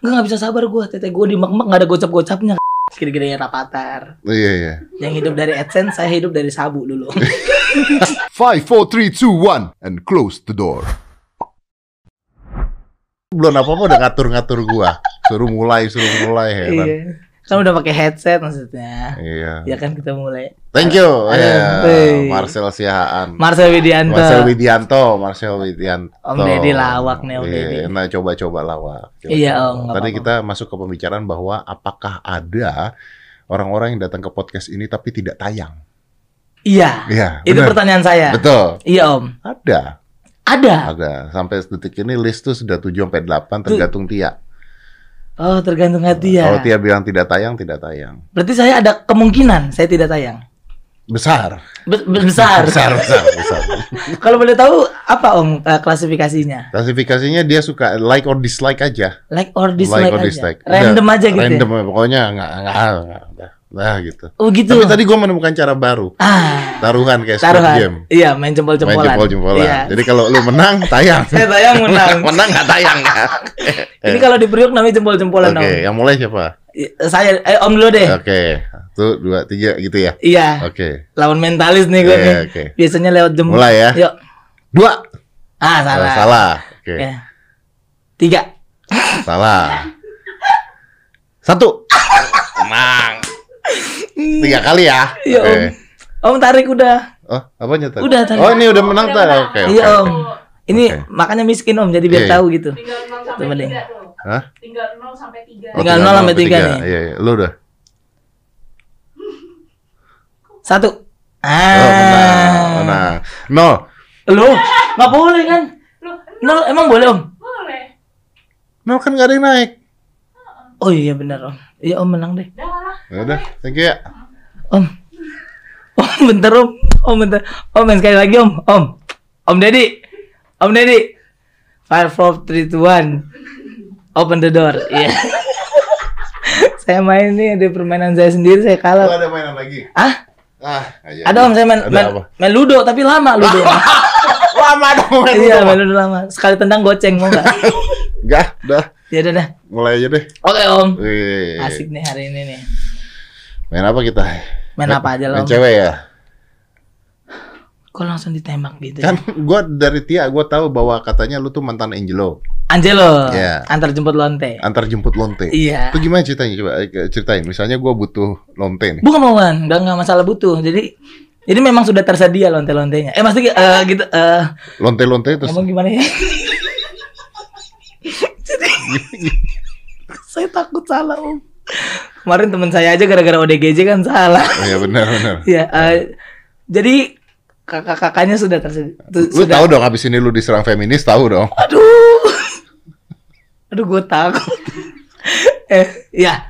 Nggak nggak bisa sabar gue. Tete gue di mak nggak ada gocap-gocapnya. Gede-gede Rapatar. Iya iya. Yang hidup dari AdSense, saya hidup dari sabu dulu. Five, four, three, two, one, and close the door. Belum apa-apa udah ngatur-ngatur gua. Suruh mulai, suruh mulai heran. iya. Kan udah pakai headset maksudnya. Iya. Ya kan kita mulai. Thank you. Aduh, Iya. Marcel Siahaan. Marcel Widianto. Marcel Widianto, Marcel Widianto. Om Deddy lawak nih, Om Iya, Deddy. Nah, coba-coba lawak. Coba- Iya, coba. Om, nggak Tadi apa-apa. kita masuk ke pembicaraan bahwa apakah ada orang-orang yang datang ke podcast ini tapi tidak tayang? Iya. Iya, Itu benar. pertanyaan saya. Betul. Iya Om. Ada. Ada. Ada. Sampai detik ini list tuh sudah 7 sampai 8 tergantung Tia. Oh tergantung hati ya. Kalau Tia bilang tidak tayang, tidak tayang. Berarti saya ada kemungkinan saya tidak tayang. Besar. Be- be- besar. Besar, besar, besar. Kalau boleh tahu apa Om eh, klasifikasinya? Klasifikasinya dia suka like or dislike aja. Like or dislike like or aja. dislike. Random Udah, aja gitu. Random Ya? pokoknya nggak nggak nggak udah. Nah gitu. Oh gitu. Tapi tadi gue menemukan cara baru. ah, Taruhan kayak Squid taruhan. Game. Iya, main Main jempol-jempolan. jempol-jempolan. Iya. Jadi kalau lu menang, tayang. Saya tayang menang. menang nggak tayang. Ini kalau di Priok namanya jempol-jempolan Oke, Om. yang mulai siapa? I- Saya eh Om dulu deh. Oke, satu, dua, tiga gitu ya. Iya. Oke, Lawan mentalis nih gue Iya, nih. oke. Biasanya lewat jempol. Mulai ya. Yuk. dua. Ah, salah. Oh, salah. Oke, Ya. Tiga. salah. Satu. Menang. Tiga kali ya. Iya Oke. Om. Om tarik udah. Oh, apanya tadi? Udah, tadi. Oh, ini udah menang tadi. Oke, oke. Iya Om. Ini Oke. makanya miskin Om jadi biar Iya, iya. tahu gitu. Tinggal 0 Coba sampai deh. 3 tuh. Hah? Tinggal 0 sampai 3. Oh, Tinggal nol sampai tiga nih. Iya, iya. Lu udah. Satu. Oh, menang. Ah. Menang. Nol. Loh, nggak boleh kan? Loh, Nol emang boleh Om? boleh. Nol kan gak ada yang naik. Oh iya benar Om. Iya Om menang deh. Lah. Ya udah, thank you ya. Om. Om bentar Om. Om bentar. Om main sekali lagi Om. Om. Om Deddy. Om Deddy. Five, four, three, two, one. Open the door. Iya. saya main nih ada permainan saya sendiri saya Lu kalah. ada mainan lagi? Ah, Ah, aja. ada Om saya main Ada main, apa? main ludo tapi lama ludo. Lama dong main iya, ludo. main ludo lama. Sekali tendang goceng mau nggak? Enggak, udah. ya udah dah. Mulai aja deh. Oke Om. Asik nih hari ini nih. Main apa kita? Main apa aja Main Om? cewek ya? Kok langsung ditembak gitu? Kan ya? gua dari Tia gua tahu bahwa katanya lu tuh mantan Angelo. Angelo. Iya. Antar jemput lonte. Antar jemput lonte. Iya. Itu gimana ceritanya? Coba eh, ceritain. Misalnya gua butuh lonte nih. Bukan bukan, udah nggak masalah butuh. Jadi jadi memang sudah tersedia lonte-lontenya. Eh maksudnya eh, gitu eh Lonte-lonte terus ngomong gimana ya? jadi saya takut salah om. Kemarin teman saya aja gara-gara ODGJ kan salah. Oh, iya benar benar. ya, eh, jadi kakak-kakaknya sudah tersedia. Lu sudah. tahu dong habis ini lu diserang feminis tahu dong. Aduh, aduh gue takut. eh, ya,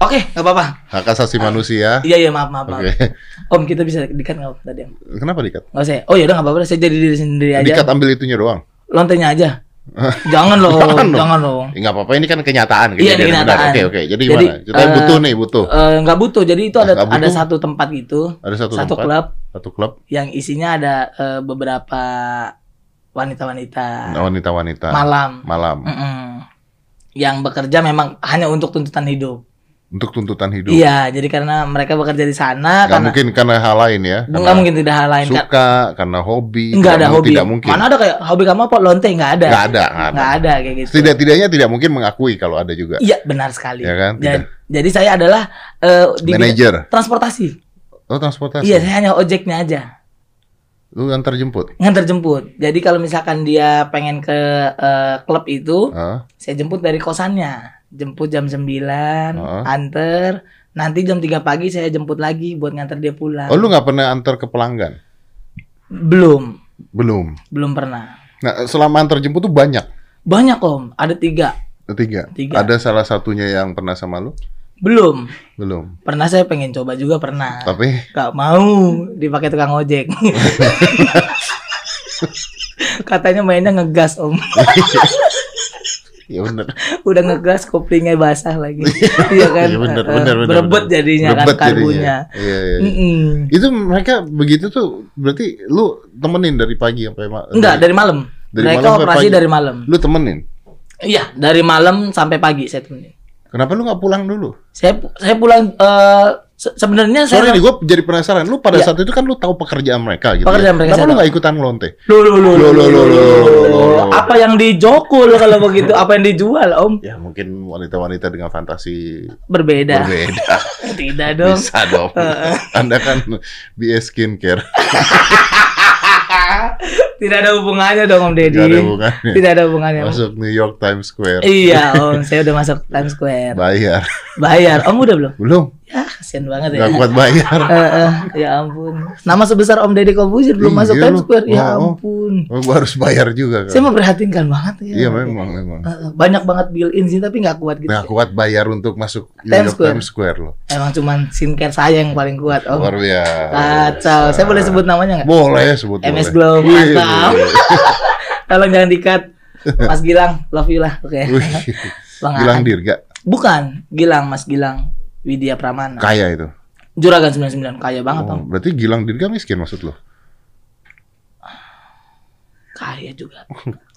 oke, nggak apa-apa. Hak asasi manusia. Iya iya maaf maaf maaf. Om kita bisa dikat Om, tadi om? Kenapa dikat? Nggak usah. ya? Oh ya udah nggak apa-apa. Saya jadi diri sendiri aja. Dikat ambil itunya doang. Lontenya aja. Jangan loh, Jangan jangan, loh. Ya, nggak apa-apa ini kan kenyataan Iya, ini kenyataan. Oke oke. Jadi Jadi, gimana? Kita eh, butuh nih butuh. Eh, nggak butuh. Jadi itu Ah, ada ada satu tempat gitu, Ada satu, satu tempat, klub satu klub yang isinya ada eh, beberapa wanita-wanita wanita-wanita malam. malam Mm-mm. Yang bekerja memang hanya untuk tuntutan hidup. Untuk tuntutan hidup. Iya, jadi karena mereka bekerja di sana Nggak karena mungkin karena hal lain ya. nggak Karena mungkin tidak hal lain kan. suka, karena hobi. Enggak ada tidak, hobi. Tidak mungkin. Mana ada kayak hobi kamu apa lonte nggak ada. Nggak ada, nggak ada. Nggak ada kayak gitu. Setidak-tidaknya tidak mungkin mengakui kalau ada juga. Iya, benar sekali. Ya kan? Dan- jadi saya adalah eh, di transportasi. Oh transportasi. Iya, saya hanya ojeknya aja. Lu antar jemput. Ngantar jemput. Jadi kalau misalkan dia pengen ke eh, klub itu, Hah? saya jemput dari kosannya. Jemput jam 9, Heeh. anter. Nanti jam 3 pagi saya jemput lagi buat nganter dia pulang. Oh lu nggak pernah antar ke pelanggan? Belum, Belum. belum pernah. Nah selama antar jemput tuh banyak. Banyak om, ada tiga. Tiga. Tiga. Ada salah satunya yang pernah sama lu? Belum. Belum. Pernah saya pengen coba juga pernah. Tapi Gak mau dipakai tukang ojek. Katanya mainnya ngegas om. ya bener. Udah ngegas koplingnya basah lagi. iya kan? Iya bener, Eh, bener, bener, Berebut bener. jadinya Berebet kan karbunya. Iya, iya. iya. Mm-mm. Itu mereka begitu tuh berarti lu temenin dari pagi sampai malam. Enggak, dari malam. Dari Mereka malam operasi pagi. dari malam. Lu temenin. Iya, dari malam sampai pagi saya temenin. Kenapa lu nggak pulang dulu? Saya saya pulang eh, se- sebenarnya Sorry saya nih, gue jadi penasaran. Lu pada Iya. saat itu kan lu tahu pekerjaan mereka gitu. Pekerjaan ya? mereka Kenapa lu nggak ikutan lonte? Loh, Loh, loh, loh, loh, loh, loh. Apa yang dijokul kalau begitu? Apa yang dijual, Om? Ya mungkin wanita-wanita dengan fantasi Berbeda. berbeda. Tidak dong. Bisa dong. Anda kan BS Skincare. Tidak ada hubungannya dong Om Deddy. Gak ada hubungannya. Tidak ada hubungannya. Masuk New York Times Square. Iya Om, saya udah masuk Times Square. Bayar. Bayar. Om udah belum? Belum. Ya, kasihan banget ya. Gak kuat bayar. Eh, eh, ya ampun. Nama sebesar Om Deddy Kobusir belum Iya, masuk Times. Square. Ya Oh, oh. ampun. Oh, gua harus bayar juga kan. Saya memperhatinkan banget ya. Iya memang memang. Eh, banyak banget build in sih tapi nggak kuat gitu. Nggak kuat bayar untuk masuk Times Square. Times Square loh. Emang cuman skincare saya yang paling kuat Om. Luar biasa. Kacau. Saya boleh sebut namanya nggak? Boleh sebut MS boleh. Glow, mantap. Tolong jangan dikat. Mas Gilang, love you lah. Oke. Bang Gilang. Dirga Bukan, Gilang, Mas Gilang. Widya Pramana. kaya itu. Juragan 99 kaya banget Oh, Om. berarti Gilang Dirga miskin maksud lo? Kaya juga.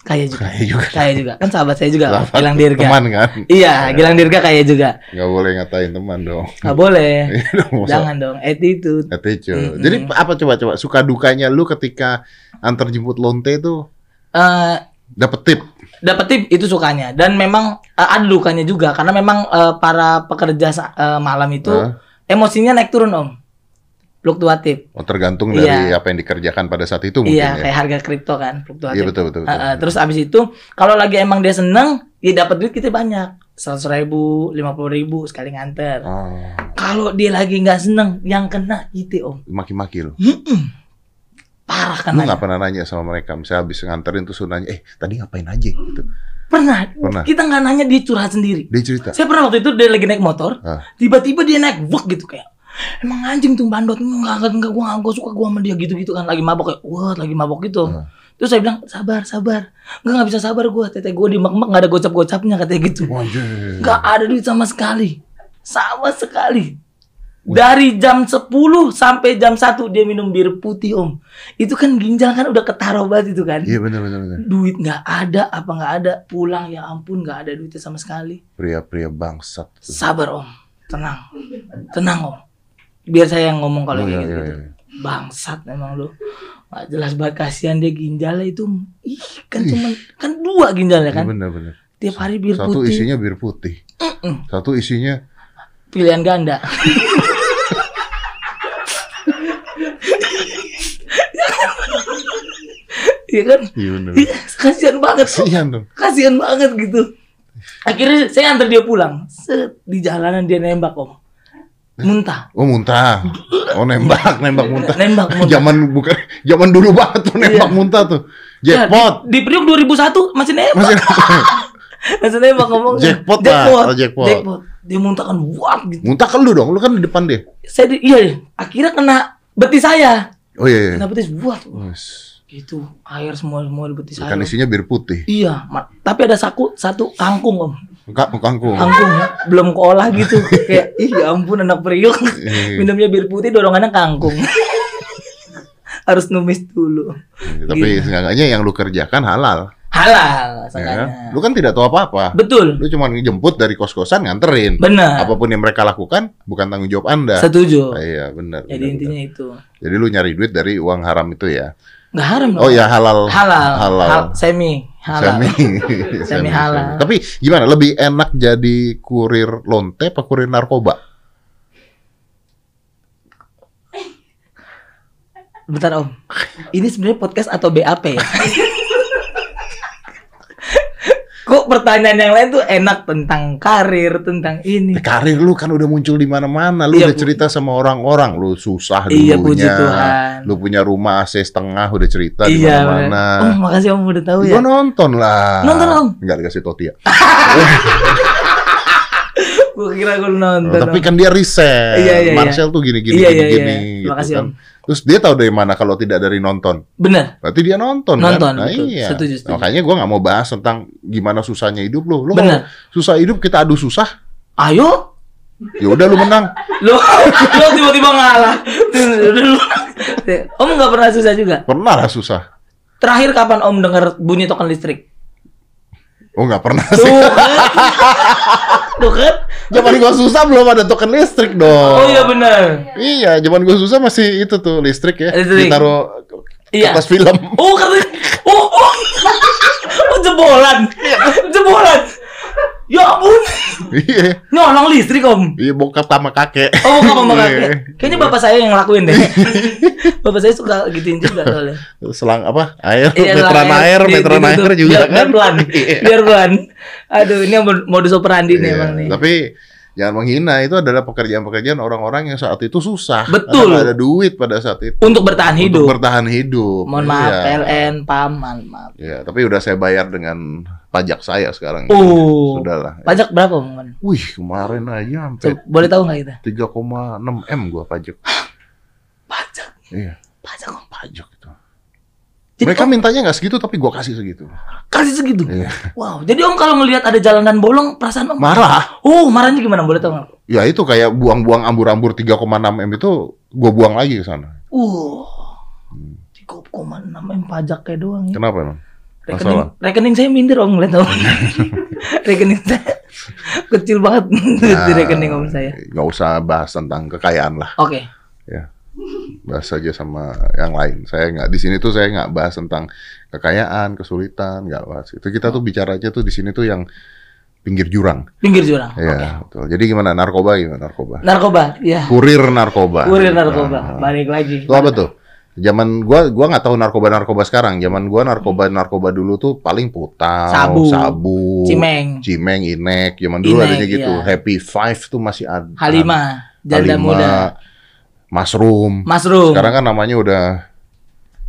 Kaya juga. Kaya juga. Kaya juga. Kan sahabat saya juga. Lah, Gilang Dirga. Teman kan? Iya, Gilang Dirga kaya juga. Nggak boleh ngatain teman dong. Nggak boleh. Iya Jangan dong, attitude. attitude. Mm-mm. Jadi apa coba-coba suka dukanya lu ketika antar jemput lonte tuh Eh, dapet tip? dapat tip itu sukanya dan memang eh, ada dukanya juga karena memang eh, para pekerja eh, malam itu Hah? emosinya naik turun om fluktuatif Oh, tergantung Iya. dari apa yang dikerjakan pada saat itu mungkin iya ya. kayak harga kripto kan fluktuatif Iya betul betul. betul. Eh, eh, terus abis itu kalau lagi emang dia seneng dia dapat duit kita banyak seratus ribu lima puluh ribu sekali nganter Oh, kalau dia lagi nggak seneng yang kena kita om maki-maki lu. Parah kan Lu nggak pernah nanya sama mereka, misalnya habis nganterin tuh nanya, eh tadi ngapain aja gitu. pernah. Pernah. kita nggak nanya dia curhat sendiri Dia cerita. Saya pernah waktu itu dia lagi naik motor, Ah. tiba-tiba dia naik wuk gitu kayak emang anjing tuh bandot enggak enggak enggak gua enggak suka gua sama dia gitu-gitu kan lagi mabok kayak wah lagi mabok gitu. Ah. Terus saya bilang sabar sabar, enggak enggak bisa sabar gua teteh gua di mak enggak ada gocap-gocapnya katanya gitu. Enggak ada duit sama sekali. Sama sekali. Dari jam 10 sampai jam 1 dia minum bir putih, Om. Itu kan ginjal kan udah ketaruh banget itu kan. Iya benar benar benar. Duit nggak ada, apa nggak ada, pulang ya ampun nggak ada duitnya sama sekali. Pria-pria bangsat. Sabar om, tenang, tenang om. Biar saya yang ngomong kalau Oh, iya, gitu. iya, iya. Bangsat memang lu. Gak jelas banget kasihan dia ginjalnya itu. Ih, kan cuma kan dua ginjalnya Iya kan. benar benar. Tiap hari bir Satu putih. isinya bir putih. Mm-mm. Satu isinya Pilihan ganda. Iya kan? iya benar. Iya, kasihan banget. Kasihan dong. Kasihan banget gitu. Akhirnya saya antar dia pulang. Set, di jalanan dia nembak om. Muntah. Oh muntah. Oh nembak, nembak muntah. Nembak muntah. Zaman bukan zaman dulu banget tuh nembak Iya. muntah tuh. Ya, Jackpot. di, di Priok 2001 masih nembak. Masih Masih nembak ngomong. Jackpot lah. Oh, jackpot. Dia muntahkan buat gitu. muntah ke lu dong. Lu kan di depan dia. Saya di, iya, iya. akhirnya kena betis saya. Oh iya iya. Kena betis buat. Gitu. Air semua semua di betis. Kan isinya bir putih. Iya, tapi ada saku satu kangkung om. Enggak kangkung. Kangkung belum keolah gitu. Kayak ih ya ampun anak Priok. Iya. Minumnya bir putih dorongannya kangkung. Harus numis dulu. Tapi Gitu. seenggaknya yang lu kerjakan halal. Halal Ya seenggaknya. kan? Lu kan tidak tahu apa-apa. Betul. Lu cuma jemput dari kos-kosan nganterin. Benar. Apa pun yang mereka lakukan bukan tanggung jawab Anda. Setuju. Ah, iya, benar. Jadi benar, intinya benar. itu. Jadi lu nyari duit dari uang haram itu ya. Nggak haram dong. Oh ya halal. Halal. Halal. Hal- semi. Halal. Semi. Semi halal. Tapi gimana? Lebih enak jadi kurir lonte apa kurir narkoba? Bentar om. Ini sebenarnya podcast atau BAP ya? Kok pertanyaan yang lain tuh enak tentang karir, tentang ini. Karir lu kan udah muncul di mana-mana. Lu Iya, udah cerita sama orang-orang. Lu susah Iya, dulunya. puji Tuhan. Lu punya rumah AC setengah udah cerita di Iya. mana-mana. Oh, makasih om udah tahu ya. Gua nonton lah. Nonton, Om? Enggak dikasih Totia. Gue kira gue nonton. tapi Om. kan dia riset. Iya, iya, iya. Marcel tuh gini gini Iya, iya, gini iya. gitu Makasih, kan. Om. Terus dia tahu dari mana kalau tidak dari nonton. Bener. Berarti dia nonton, Nonton, kan? Nah, betul. iya. Setuju, setuju. Makanya gua nggak mau bahas tentang gimana susahnya hidup lu. Lu Bener. susah hidup kita adu susah. Ayo. Ya udah lu menang. Lo, lo tiba-tiba ngalah. om nggak pernah susah juga. Pernah lah susah. Terakhir kapan om dengar bunyi token listrik? Oh nggak pernah sih. Tuh kan? Zaman gua susah belum ada token listrik dong. Oh iya benar. Iya, zaman gua susah masih itu tuh listrik ya. Listrik. Ditaruh Iya. kertas film. Oh katanya. Oh oh. Oh jebolan. Jebolan. Ya ampun. Iya. Nyolong listrik om. Iya bokap sama kakek. Oh bukan sama Iya. kakek. Kayaknya bapak saya yang ngelakuin deh. bapak saya suka gituin juga soalnya. Selang apa? Air, Iya, meteran air, meteran ditutup. air juga biar, kan. Biar pelan. Iya. Biar pelan. Aduh ini yang modus operandi nih Iya, emang nih. Tapi jangan menghina itu adalah pekerjaan-pekerjaan orang-orang yang saat itu susah. Betul. Ada duit pada saat itu. Untuk bertahan Untuk hidup. bertahan hidup. Mohon maaf Iya. PLN, PAM, maaf. maaf. Iya, tapi udah saya bayar dengan pajak saya sekarang. Oh. Sudahlah. Pajak berapa? Man? Wih, kemarin aja sampai Coba- Boleh tahu nggak kita? 3,6 M gua pajak. Pajak. Iya, Pajak Om. pajak itu. Jadi Mereka Om mintanya nggak segitu tapi gua kasih segitu. kasih segitu. Iya. Wow. Jadi Om kalau ngelihat ada jalanan bolong perasaan Om Marah. Oh, marahnya gimana? Boleh tahu nggak? Ya itu kayak buang-buang ambur-ambur 3,6 M itu gua buang lagi ke sana. Uh. 3,6 M pajaknya doang ya. Kenapa emang? Rekening, Masalah. rekening saya minder om, ngeliat om. rekening saya kecil banget di Nah, rekening om saya. Nggak usah bahas tentang kekayaan lah. Oke, bahas saja sama yang lain. Saya nggak di sini tuh saya nggak bahas tentang kekayaan, kesulitan, nggak bahas. Itu kita tuh bicaranya tuh di sini tuh yang pinggir jurang. pinggir jurang. Iya, betul. Jadi gimana narkoba gimana narkoba? Narkoba, ya. Kurir narkoba. Kurir narkoba, Nah, balik lagi. Itu apa tuh? Zaman gua gua nggak tahu narkoba-narkoba sekarang. Zaman gua narkoba-narkoba dulu tuh paling putau, Sabu. sabu, Cimeng, cimeng, inek. Zaman dulu Inek, adanya gitu. iya. Happy Five tuh masih ada. Halima, janda Halima, muda, Mushroom. mushroom, Sekarang kan namanya udah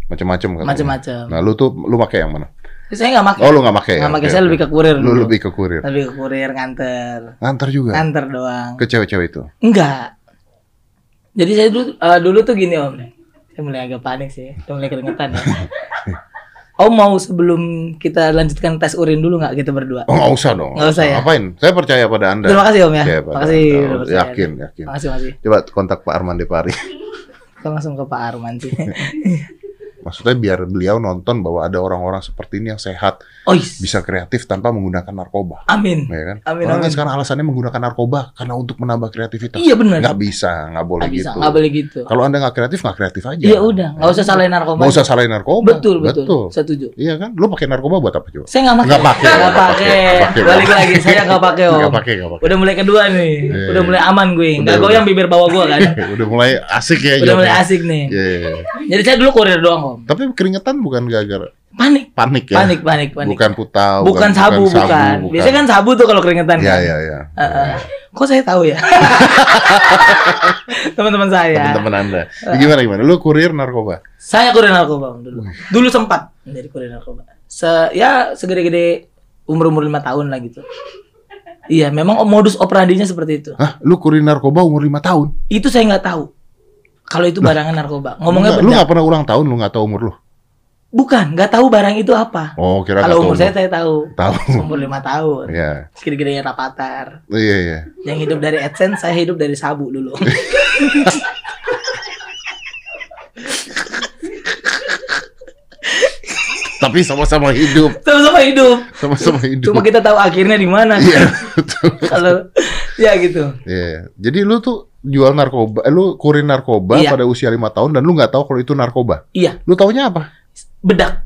macam-macam kan. macam-macam. Nah, lu tuh lu pakai yang mana? Saya nggak makai, Oh, lu nggak pakai. nggak ya? makai. Oke, Saya oke. lebih ke kurir. Lu dulu. lebih ke kurir. lebih ke kurir nganter, Nganter juga. nganter doang. Ke cewek-cewek itu. Enggak. Jadi saya dulu eh, dulu tuh gini om, saya mulai agak panik sih, udah mulai keringetan ya. Om mau sebelum kita lanjutkan tes urin dulu nggak kita berdua? Oh, nggak usah dong. Nggak usah ya? Ngapain? Saya percaya pada Anda. Terima kasih om ya. Terima kasih. Anda. Yakin, yakin. Terima kasih. Coba kontak Pak Arman Depari. Kita langsung ke Pak Arman sih. Maksudnya biar beliau nonton bahwa ada orang-orang seperti ini yang sehat, Oh, yes. bisa kreatif tanpa menggunakan narkoba. amin. Ya kan? Amin, Orang kan amin. sekarang alasannya menggunakan narkoba karena untuk menambah kreativitas. Iya benar. Nggak bisa, nggak boleh bisa, gitu. nggak boleh gitu. Kalau Anda nggak kreatif, nggak kreatif aja. Iya udah, nggak usah salahin narkoba. Nggak usah salahin narkoba. Betul, betul, Setuju. Iya kan? Lu pakai narkoba buat apa coba? Saya nggak pakai. Nggak pakai. Nggak pakai. Balik lagi, saya nggak pakai om. Nggak pakai, nggak pakai. Udah mulai kedua nih. Iya, Udah mulai aman gue. Nggak Udah, goyang bibir bawah gue kan. Udah mulai asik ya. Udah mulai asik nih. Iya, iya. Jadi saya dulu kurir doang om. Tapi keringetan bukan gara-gara Panik, panik ya? panik, panik, panik. Bukan putau. Bukan sabu, bukan. Biasanya kan sabu tuh kalau keringetan Iya, kan. iya, iya. Kok saya tahu ya? Teman-teman saya. Teman-teman Anda. Ya, gimana gimana? Lu kurir narkoba? Saya kurir narkoba Om, dulu. Dulu sempat menjadi kurir narkoba. Se ya segede-gede umur-umur lima tahun lah gitu. Iya, memang modus operandinya seperti itu. Hah? Lu kurir narkoba umur 5 tahun? Itu saya nggak tahu. Kalau itu barangan narkoba. Ngomongnya lu, nggak- pernah ulang tahun, lu nggak tahu umur lu? Bukan, nggak tahu barang itu apa. Oh, kira Kalau umur saya saya tahu. Tahu. Umur lima tahun. Iya. Segede-gedenya Rapatar. Iya, iya. Yang hidup dari AdSense, saya hidup dari sabu dulu. Tapi sama-sama hidup. Sama-sama hidup. Sama-sama hidup. Cuma kita tahu akhirnya di mana. Iya. Kalau ya gitu. Iya. Jadi lu tuh jual narkoba, eh, lu kurir narkoba Iya. pada usia lima tahun dan lu nggak tahu kalau itu narkoba. Iya, Lu taunya apa? bedak.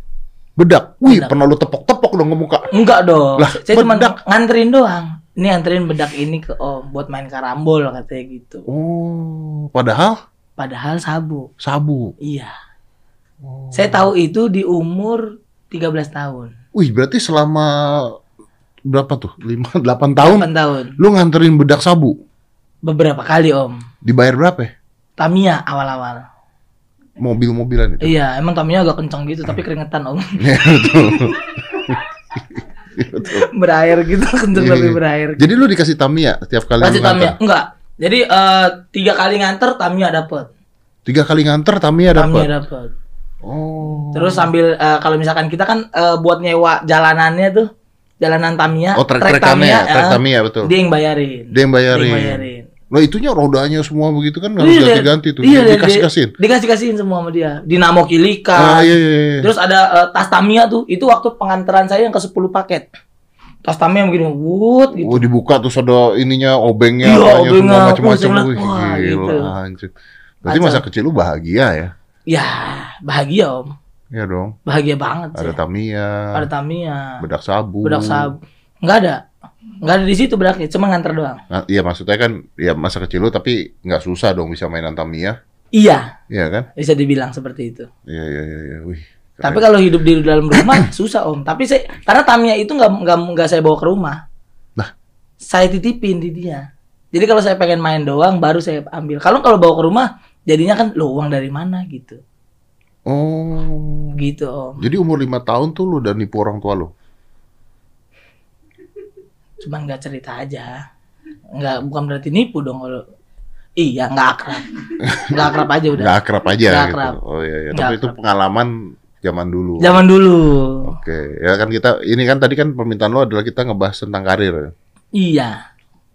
Bedak. Wih, Bedak. pernah lu tepok-tepok dong ke muka. Enggak dong. Lah, saya cuma nganterin doang. Ini nganterin bedak ini ke Om buat main karambol katanya gitu. Oh, padahal Padahal sabu. sabu. Iya. Oh. Saya tahu itu di umur 13 tahun. Wih, berarti selama berapa tuh? 5 8 tahun 8 tahun. lu nganterin bedak sabu. Beberapa kali Om. Dibayar berapa ya? Tamiya awal-awal. Mobil-mobilan itu. Iya, emang Tamiya agak kencang gitu tapi keringetan Om. Iya, betul. Berair gitu, kencang Iya, tapi iya. berair. Jadi lu dikasih Tamiya setiap kali Kasih? Tamiya. Enggak. Jadi eh, tiga kali nganter Tamiya dapet. Tiga kali nganter Tamiya Tamiya dapat. dapet. Oh. Terus sambil eh, kalau misalkan kita kan eh, buat nyewa jalanannya tuh, jalanan Tamiya, Oh, trek-trekannya, Tamiya, trek eh, Tamiya betul. dia yang bayarin. Dia yang bayarin. Dia yang bayarin. Nah, itunya rodanya semua begitu kan harus Iya, ganti-ganti tuh. iya, Dikasih-kasihin. Dikasih kasihin semua sama dia. Dinamo Kilika. Ah, iya, iya, iya. Terus ada eh, tas Tamiya tuh, itu waktu pengantaran saya yang ke 10 paket. tas Tamiya begini, wut gitu. Oh dibuka terus ada ininya obengnya Iya, obengnya, semua macam-macam. wah, gitu. anjir. Berarti masa kecil lu bahagia ya? Ya, bahagia om. Iya dong. Bahagia banget Ada sih. Tamiya, Ada Tamiya. bedak sabu. Bedak sabu. Nggak ada. Nggak ada di situ bedaknya, cuma nganter doang. Nah, iya maksudnya kan ya masa kecil lu tapi nggak susah dong bisa mainan Tamiya. Iya, Iya kan? bisa dibilang seperti itu. Iya iya iya iya. Wih. keren. Tapi kalau hidup di dalam rumah susah om. Tapi saya karena Tamiya itu nggak nggak nggak saya bawa ke rumah. Lah. Saya titipin di dia. Jadi kalau saya pengen main doang baru saya ambil. Kalau kalau bawa ke rumah jadinya kan lo uang dari mana gitu. Oh. Gitu om. Jadi umur lima tahun tuh lu udah nipu orang tua lu. Cuman nggak cerita aja. Nggak bukan berarti nipu dong kalau Iya, nggak akrab. Nggak akrab aja udah. Nggak akrab aja Nggak gitu. akrab. Oh iya iya. Tapi itu akrab. pengalaman zaman dulu. Zaman dulu. Oke, ya kan kita ini kan tadi kan permintaan lo adalah kita ngebahas tentang karir. ya? Iya.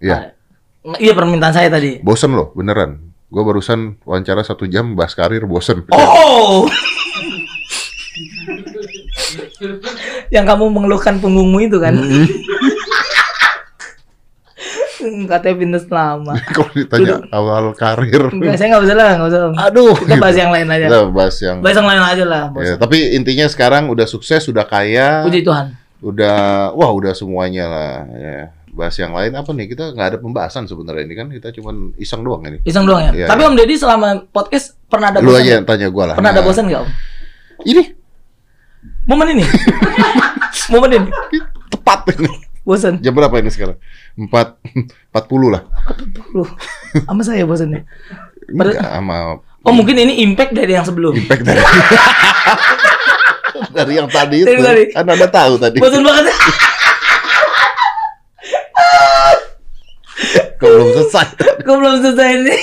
Iya. Iya permintaan saya tadi. Bosen loh, beneran. Gue barusan wawancara satu jam bahas karir, bosen. Oh. Yang kamu mengeluhkan punggungmu itu kan? Hmm, Katanya fitness lama. Kalau ditanya awal karir, Enggak, saya nggak usah lah, nggak usah. aduh. Kita bahas yang lain aja. Kita bahas yang. Bahas yang lain aja lah, bos. Ya, tapi intinya sekarang udah sukses, sudah kaya, Puji Tuhan. udah, wah udah semuanya lah. Ya. Bahas yang lain apa nih? Kita nggak ada pembahasan sebenarnya ini kan kita cuman iseng doang ini. Iseng doang ya. Iya, Tapi iya. Om Deddy selama podcast pernah ada Lu bosan? aja yang tanya gue lah. Pernah ada Nah, bosan nggak Om? Ini Momen ini. Momen ini. tepat ini. Bosan. Jam berapa ini sekarang? Empat, empat puluh lah. Lu. Sama saya bosannya. Pada- Enggak, sama Oh mungkin ini impact dari yang sebelum. impact dari dari yang tadi itu. Dari tadi. Kan Anda tahu tadi. Bosan banget. Kok belum selesai. Gue belum selesai ini.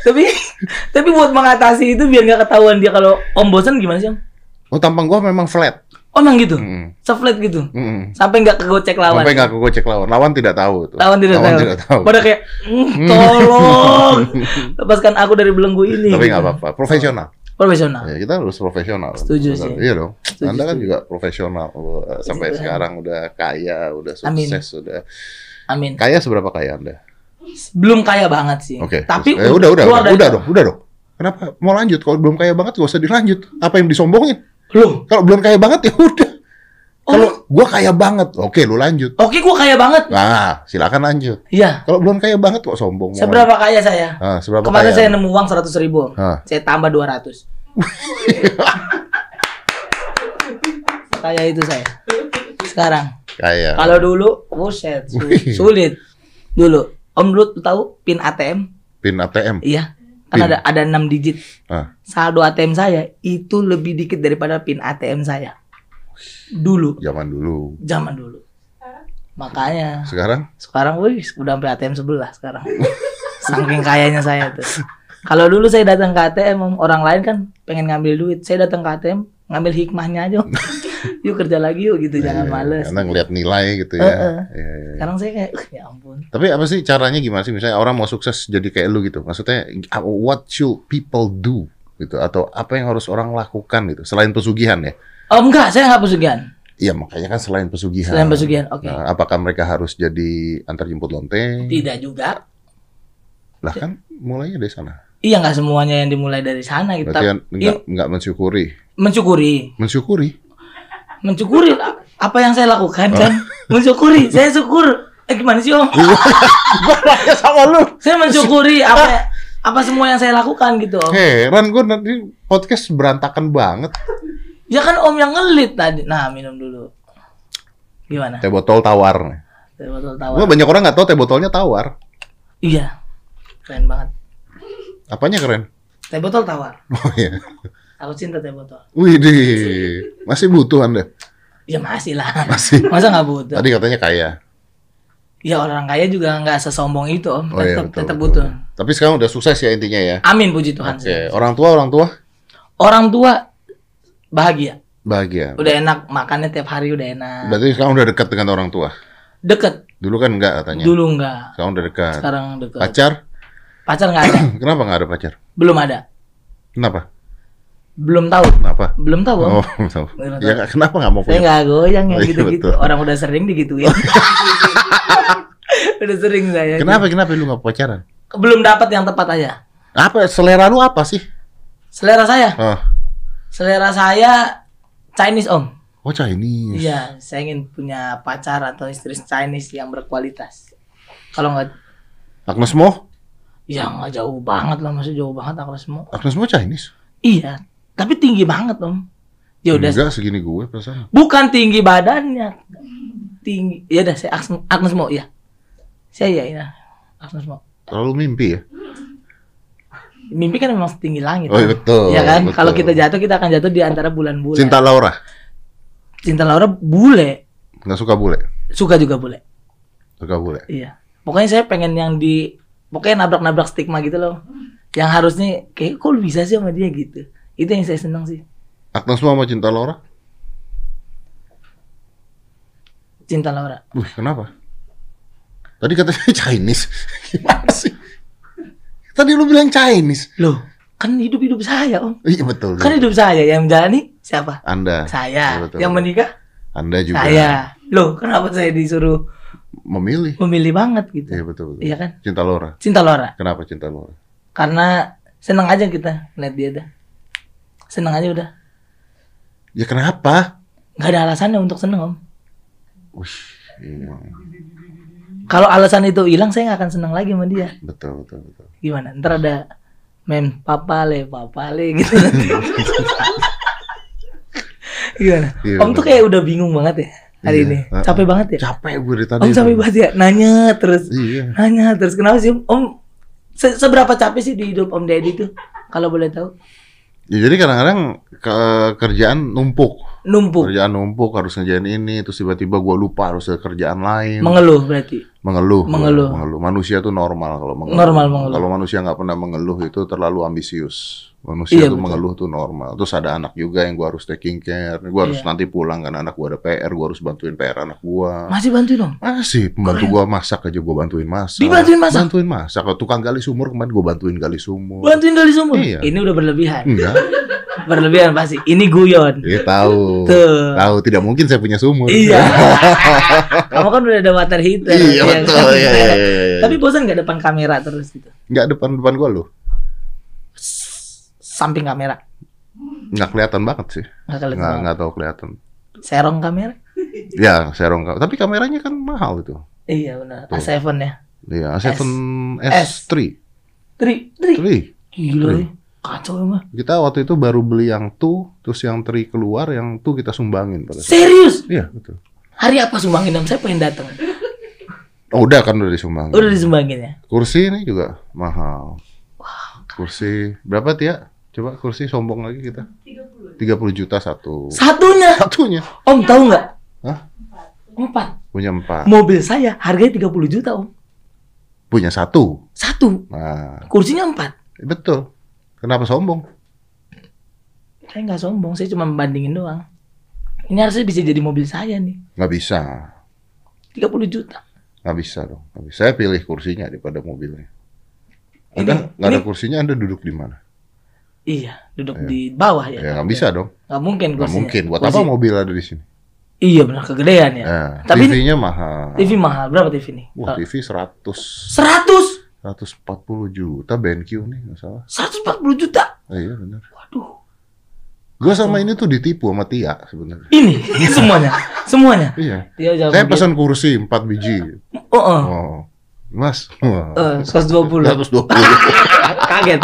tapi tapi buat mengatasi itu biar nggak ketahuan dia kalau om bosan gimana sih om? Oh, tampang gua memang flat. Emang gitu? Mm. Seflat gitu? Mm. Sampai nggak kegocek lawan? Sampai nggak aku cek lawan. Lawan tidak tahu tuh. Lawan tidak Lawan tahu. tidak tahu. Pada kayak, "Mm, tolong lepaskan aku dari belenggu ini. Tapi gitu. nggak apa-apa. Profesional. Profesional. Ya, kita harus profesional. Setuju sih. Iya dong. Setuju, Anda kan setuju. juga profesional. Wah, Sampai Tuhan. sekarang udah kaya, udah Amin. sukses, sudah. Amin. Kaya seberapa kaya Anda? Belum kaya banget sih. Oke. Tapi terus- eh, udah, udah, udah, udah dong, udah dong. Kenapa mau lanjut? Kalau belum kaya banget, gak usah dilanjut. Apa yang disombongin? Loh, Kalau belum kaya banget ya udah. Oh. Kalau gua kaya banget, oke lu lanjut. oke gua kaya banget. Nah, silakan lanjut. Iya. Kalau belum kaya banget kok sombong. mau Seberapa kaya saya? Nah, seberapa Kemarin kaya? saya nemu uang 100 ribu. Hah. Saya tambah 200. Kaya itu saya. Sekarang. Kaya. Kalau dulu, buset, Wih. sulit. Dulu, Om dulu tahu pin ATM? Pin ATM. Iya. Kan Pin. ada ada 6 digit. Ah. Saldo ATM saya itu lebih dikit daripada pin ATM saya. Dulu, Zaman dulu. zaman dulu. Makanya Sekarang sekarang wih udah sampai ATM sebelah sekarang. Saking kayanya saya tuh. Kalau dulu saya datang ke ATM, orang lain kan pengen ngambil duit. Saya datang ke ATM ngambil hikmahnya aja. Yuk kerja lagi yuk gitu, jangan Iya, males. Karena ngeliat nilai gitu ya. Heeh. Iya, iya, iya. Sekarang saya kayak, "Uh, ya ampun. Tapi apa sih caranya gimana sih? Misalnya orang mau sukses jadi kayak lu gitu. Maksudnya what should people do gitu atau apa yang harus orang lakukan gitu selain pesugihan ya? Oh enggak, saya nggak pesugihan. Iya makanya kan selain pesugihan. Selain pesugihan, oke. Nah, apakah mereka harus jadi antar jemput lonteng? Tidak juga. Lah kan mulainya dari sana. Iya nggak semuanya yang dimulai dari sana gitu. Berarti Tapi nggak nggak mensyukuri. mensyukuri, Mensyukuri. Mensyukuri lah. apa yang saya lakukan kan. mensyukuri, saya syukur. Eh gimana sih om? Nanya sama lu. saya mensyukuri apa apa semua yang saya lakukan gitu om. Heran gue nanti podcast berantakan banget. Ya kan om yang ngelit tadi. Nah minum dulu. Gimana? Teh botol tawar. Teh botol tawar. banyak orang nggak tahu teh botolnya tawar. Iya. Keren banget. Apanya keren? Teh botol tawar. Oh iya. Aku cinta teh botol. Widih, masih butuh Anda? Ya masih lah. Masih. Masa nggak butuh? Tadi katanya kaya. Ya orang kaya juga nggak sesombong itu om. Oh iya, Tetap betul, tetap betul. butuh. Tapi sekarang udah sukses ya intinya ya. Amin puji Tuhan. Oke, orang tua orang tua Orang tua bahagia. bahagia. Udah enak makannya tiap hari udah enak. Berarti sekarang udah dekat dengan orang tua. Deket. Dulu kan enggak katanya. Dulu enggak. Sekarang udah dekat. Sekarang deket. Pacar? Pacar nggak ada. Kenapa nggak ada pacar? Belum ada. Kenapa? Belum tahu. Kenapa? Belum tahu, Om. Oh, tahu. Belum tahu. ya kenapa nggak mau Saya punya? nggak goyang yang Oh, iya, gitu-gitu. Orang udah sering digituin. udah sering saya. Kenapa kenapa lu nggak pacaran? Belum dapat yang tepat aja. Apa selera lu apa sih? Selera saya, Oh, selera saya Chinese Om. oh Chinese. Iya, saya ingin punya pacar atau istri Chinese yang berkualitas. Kalau nggak, Agnes Mo? ya nggak jauh banget lah, masih jauh banget aku semua. Agnes Mo Chinese? Iya, tapi tinggi banget Om. Ya udah, Enggak segini gue perasaan. bukan tinggi badannya, tinggi. Ya udah, saya Agnes, Agnes mau ya. Saya ya, ya. Agnes mau. Terlalu mimpi ya? Mimpi kan memang setinggi langit. Oh iya, betul. Iya kan? Kalau kita jatuh kita akan jatuh di antara bulan-bulan. Cinta Laura Cinta Laura bule, nggak suka bule? suka juga bule. Suka bule. Iya. Pokoknya saya pengen yang di pokoknya nabrak-nabrak stigma gitu loh. Yang harusnya kayak kok lu bisa sih sama dia gitu. Itu yang saya senang sih. Agnes Mo sama Cinta Laura? Cinta Laura. Wih, kenapa? Tadi katanya Chinese. Gimana sih? Tadi lu bilang Chinese. Loh, kan hidup-hidup saya, Om. Iya betul. Kan hidup saya yang menjalani siapa? Anda. Saya. Iya, betul. Yang menikah Anda juga saya. Loh, kenapa saya disuruh memilih. memilih banget gitu? Iya betul betul. Iya kan? Cinta Laura. Cinta Laura. Kenapa Cinta Laura? Karena senang aja kita lihat dia dah. Senang aja udah. Ya kenapa? Gak ada alasannya untuk seneng, Om. Wih, iya. Kalau alasan itu hilang, saya nggak akan senang lagi sama dia. Betul betul betul. gimana ntar ada mem papale papale gitu gimana Iya, om tuh kayak udah bingung banget ya hari Iya, ini uh-uh. capek banget ya Capek gue dari tadi. om capek banget ya nanya terus Iya. nanya terus kenapa sih om Se- seberapa capek sih di hidup om Deddy tuh kalau boleh tahu Ya, jadi kadang-kadang ke- kerjaan numpuk. numpuk Kerjaan numpuk harus ngerjain ini, terus tiba-tiba gue lupa harus ada kerjaan lain. mengeluh berarti mengeluh, Mengeluh. mengeluh. Manusia tuh normal kalau mengeluh. Normal mengeluh. Kalau manusia nggak pernah mengeluh itu terlalu ambisius. Manusia Iya, tuh betul. mengeluh tuh normal. Terus ada anak juga yang gua harus taking care. Gua harus Iya. nanti pulang karena anak gua ada PR. Gua harus bantuin PR anak gua. masih bantuin om Masih pembantu Keren. gua masak aja gua bantuin masak. Dibantuin masak? Bantuin masak. Kalau tukang gali sumur kemarin gua bantuin gali sumur. bantuin gali sumur Iya. ini udah berlebihan Enggak. berlebihan pasti ini guyon Iya tahu. Tuh. Tahu tidak mungkin saya punya sumur. Iya. Kamu kan udah ada water heater. Iya ya betul. kan? Iya, iya, iya, iya. Tapi bosan nggak depan kamera terus gitu? Nggak depan-depan gua loh. Samping kamera. Nggak kelihatan banget sih. Nggak kelihatan. Nggak nggak tahu kelihatan. Serong kamera? Ya, serong Tapi kameranya kan mahal itu. Iya benar. Tuh. A7 ya. Iya, A7 S. S3. Tri, tri. Tri. Gila Tri. nih. Kacau emang. Kita waktu itu baru beli yang tuh, terus yang tri keluar, yang tuh kita sumbangin pada saat. Serius? Iya, betul. Hari apa sumbangin om? Saya pengen datang. Oh, udah kan udah disumbangin. Udah disumbangin ya? Kursi ini juga mahal. Kursi berapa Tia? Coba kursi sombong lagi kita. 30 juta satu. Satunya. Satunya. Om tahu nggak? Hah? Empat. Punya empat. Mobil saya harganya 30 juta om. Punya satu. Satu. Nah, Kursinya empat. betul. Kenapa sombong? Saya nggak sombong. Saya cuma membandingin doang. Ini harusnya bisa jadi mobil saya nih. Nggak bisa. 30 juta. Nggak bisa dong. Nggak bisa. Saya pilih kursinya daripada mobilnya. Ini- Anda nggak ada kursinya, Anda duduk di mana? Iya, duduk Iya. di bawah ya. Ya nggak bisa dong. Nggak mungkin Nggak kursinya. mungkin. Buat Kursi- apa mobil ada di sini? Iya benar kegedean ya. Nah, Tapi ini- TV-nya mahal. TV mahal berapa TV nih? Wah, TV 100 100 140 juta BenQ nih nggak salah. 140 juta. Oh, iya benar. Waduh. Gue sama ini tuh ditipu sama Tia sebenarnya. Ini semuanya. Semuanya. Iya. Dia jawab Saya pesan kursi 4 biji. Oh, oh. Oh. Mas. Wah. Eh, 120. 120. kaget.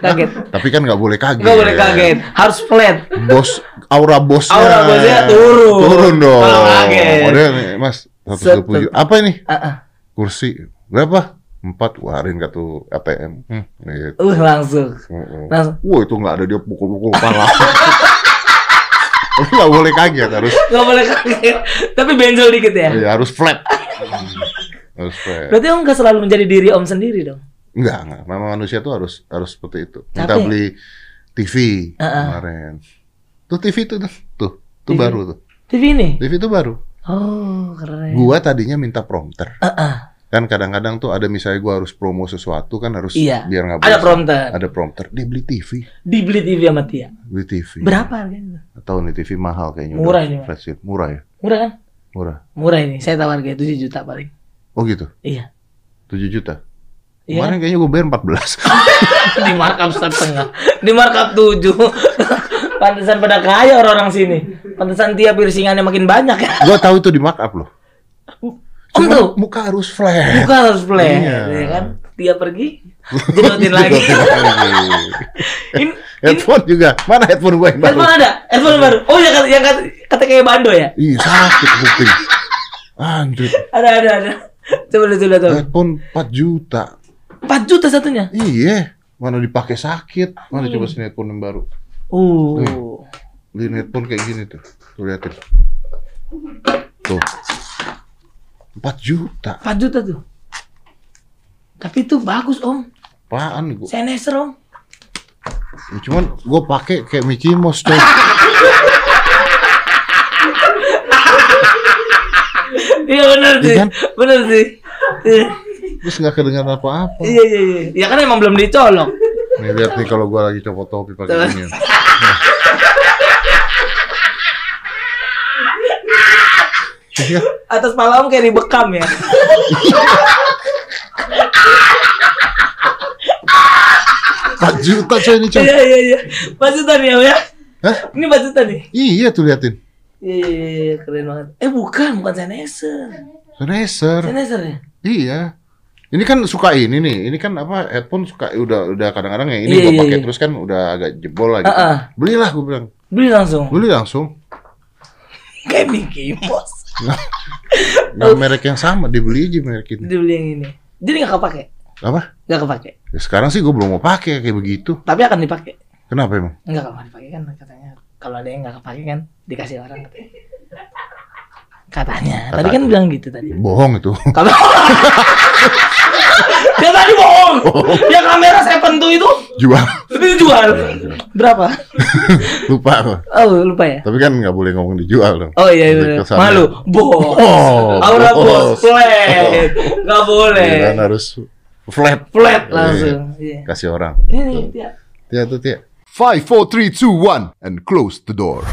Kaget. Tapi kan nggak boleh kaget. Enggak boleh kaget. Harus flat. Bos aura bosnya. Aura bosnya turun. Turun dong. Kalau kaget. Udah nih, Mas. 120. Apa ini? Ah, ah. Kursi. Berapa? Empat. Warin kartu ATM. Hmm, gitu. Uh, langsung. Oh, oh. Langsung. Wah itu nggak ada dia pukul-pukul kepala. Tapi nggak boleh kaget harus Enggak boleh kaget. Tapi benjol dikit ya. ya, harus flat. harus flat. Berarti om nggak selalu menjadi diri om sendiri dong. Enggak, enggak. Memang manusia tuh harus harus seperti itu. Kita Tapi- beli TV Uh-uh. kemarin. Tuh TV tuh tuh, tuh, tuh TV. baru tuh. TV ini. TV itu baru. Oh, keren. Gua tadinya minta prompter. Ah, ah. Kan kadang-kadang tuh ada misalnya gua harus promo sesuatu kan harus Iya. biar nggak Ada prompter. Ada prompter. Dia beli TV, Dibeli TV sama Tia. beli TV. Berapa harganya? Atau nih TV mahal kayaknya. Murah ini. Murah ya? Murah kan? Murah. Murah ini. Saya tawar kayak 7 juta paling. Oh gitu. Iya. 7 juta. Iya. Kemarin kayaknya gue bayar 14. di markup setengah. Di markup 7. Pantesan pada kaya orang-orang sini. Pantesan Tia piercingannya makin banyak ya. gue tahu itu di markup loh. Om Cuma tuh. muka harus flat. Buka harus play, Iya. ya kan? Dia pergi, jedotin lagi. Ini headphone juga. Mana headphone gue yang baru? headphone ada, headphone baru. Oh ya yang kata, kata kayak bando ya? Ih sakit kuping. Anjir. Ada ada ada. Coba lihat coba coba. Headphone 4 juta. 4 juta satunya. Iya. Mana dipakai sakit. Mana coba sini headphone yang baru. Uh. Beli headphone kayak gini tuh. Tuh liatin. Tuh. 4 juta. 4 juta tuh. Tapi itu bagus om. Apaan gue? Sennheiser om. Ya, cuman gue pakai kayak Mickey Mouse tuh. Iya benar Iya sih. kan? Benar sih. Iya Terus nggak kedengaran apa-apa. iya iya. Ya kan emang belum dicolok. Nih lihat nih kalau gue lagi copot topi pakai gini. Iya. Atas pala om kayak dibekam ya. Empat juta coy ini coy. Iya iya iya. Bajutan ya ya. Hah? Ini bajutan nih. Iya tuh liatin. Iya iya iya iya, keren banget. Eh bukan, bukan Sennheiser. Sennheiser. Sennheiser ya? Iya. Ini kan suka ini nih. Ini kan apa headphone suka udah udah kadang-kadang ya ini Iya, gua iya, pakai iya. terus kan udah agak jebol lagi. Ah, ah. Belilah gue bilang. Beli langsung. Beli langsung. Kayak Mickey Mouse. Nggak merek yang sama, dibeli aja merek ini. Dibeli yang ini. Jadi nggak kepake? Apa? Nggak kepake. Ya, sekarang sih gue belum mau pakai kayak begitu. Tapi akan dipakai. Kenapa emang? Nggak kalau dipakai kan katanya. Kalau ada yang nggak kepake kan dikasih orang katanya. Katanya. Tadi kan bilang gitu tadi. Bohong itu. Kalau dia tadi bohong. Yang kamera seven tuh itu Jual. itu dijual. Berapa? Lupa. Oh lupa ya. Tapi kan nggak boleh ngomong dijual dong. Oh iya, iya. sana. malu, bos, Oh, aura bos. bos, flat, nggak boleh, Iya kan harus flat. flat langsung. Iya. Kasih orang. Ini dia. Tia tuh Tia. 5, 4, 3, 2, 1, and close the door.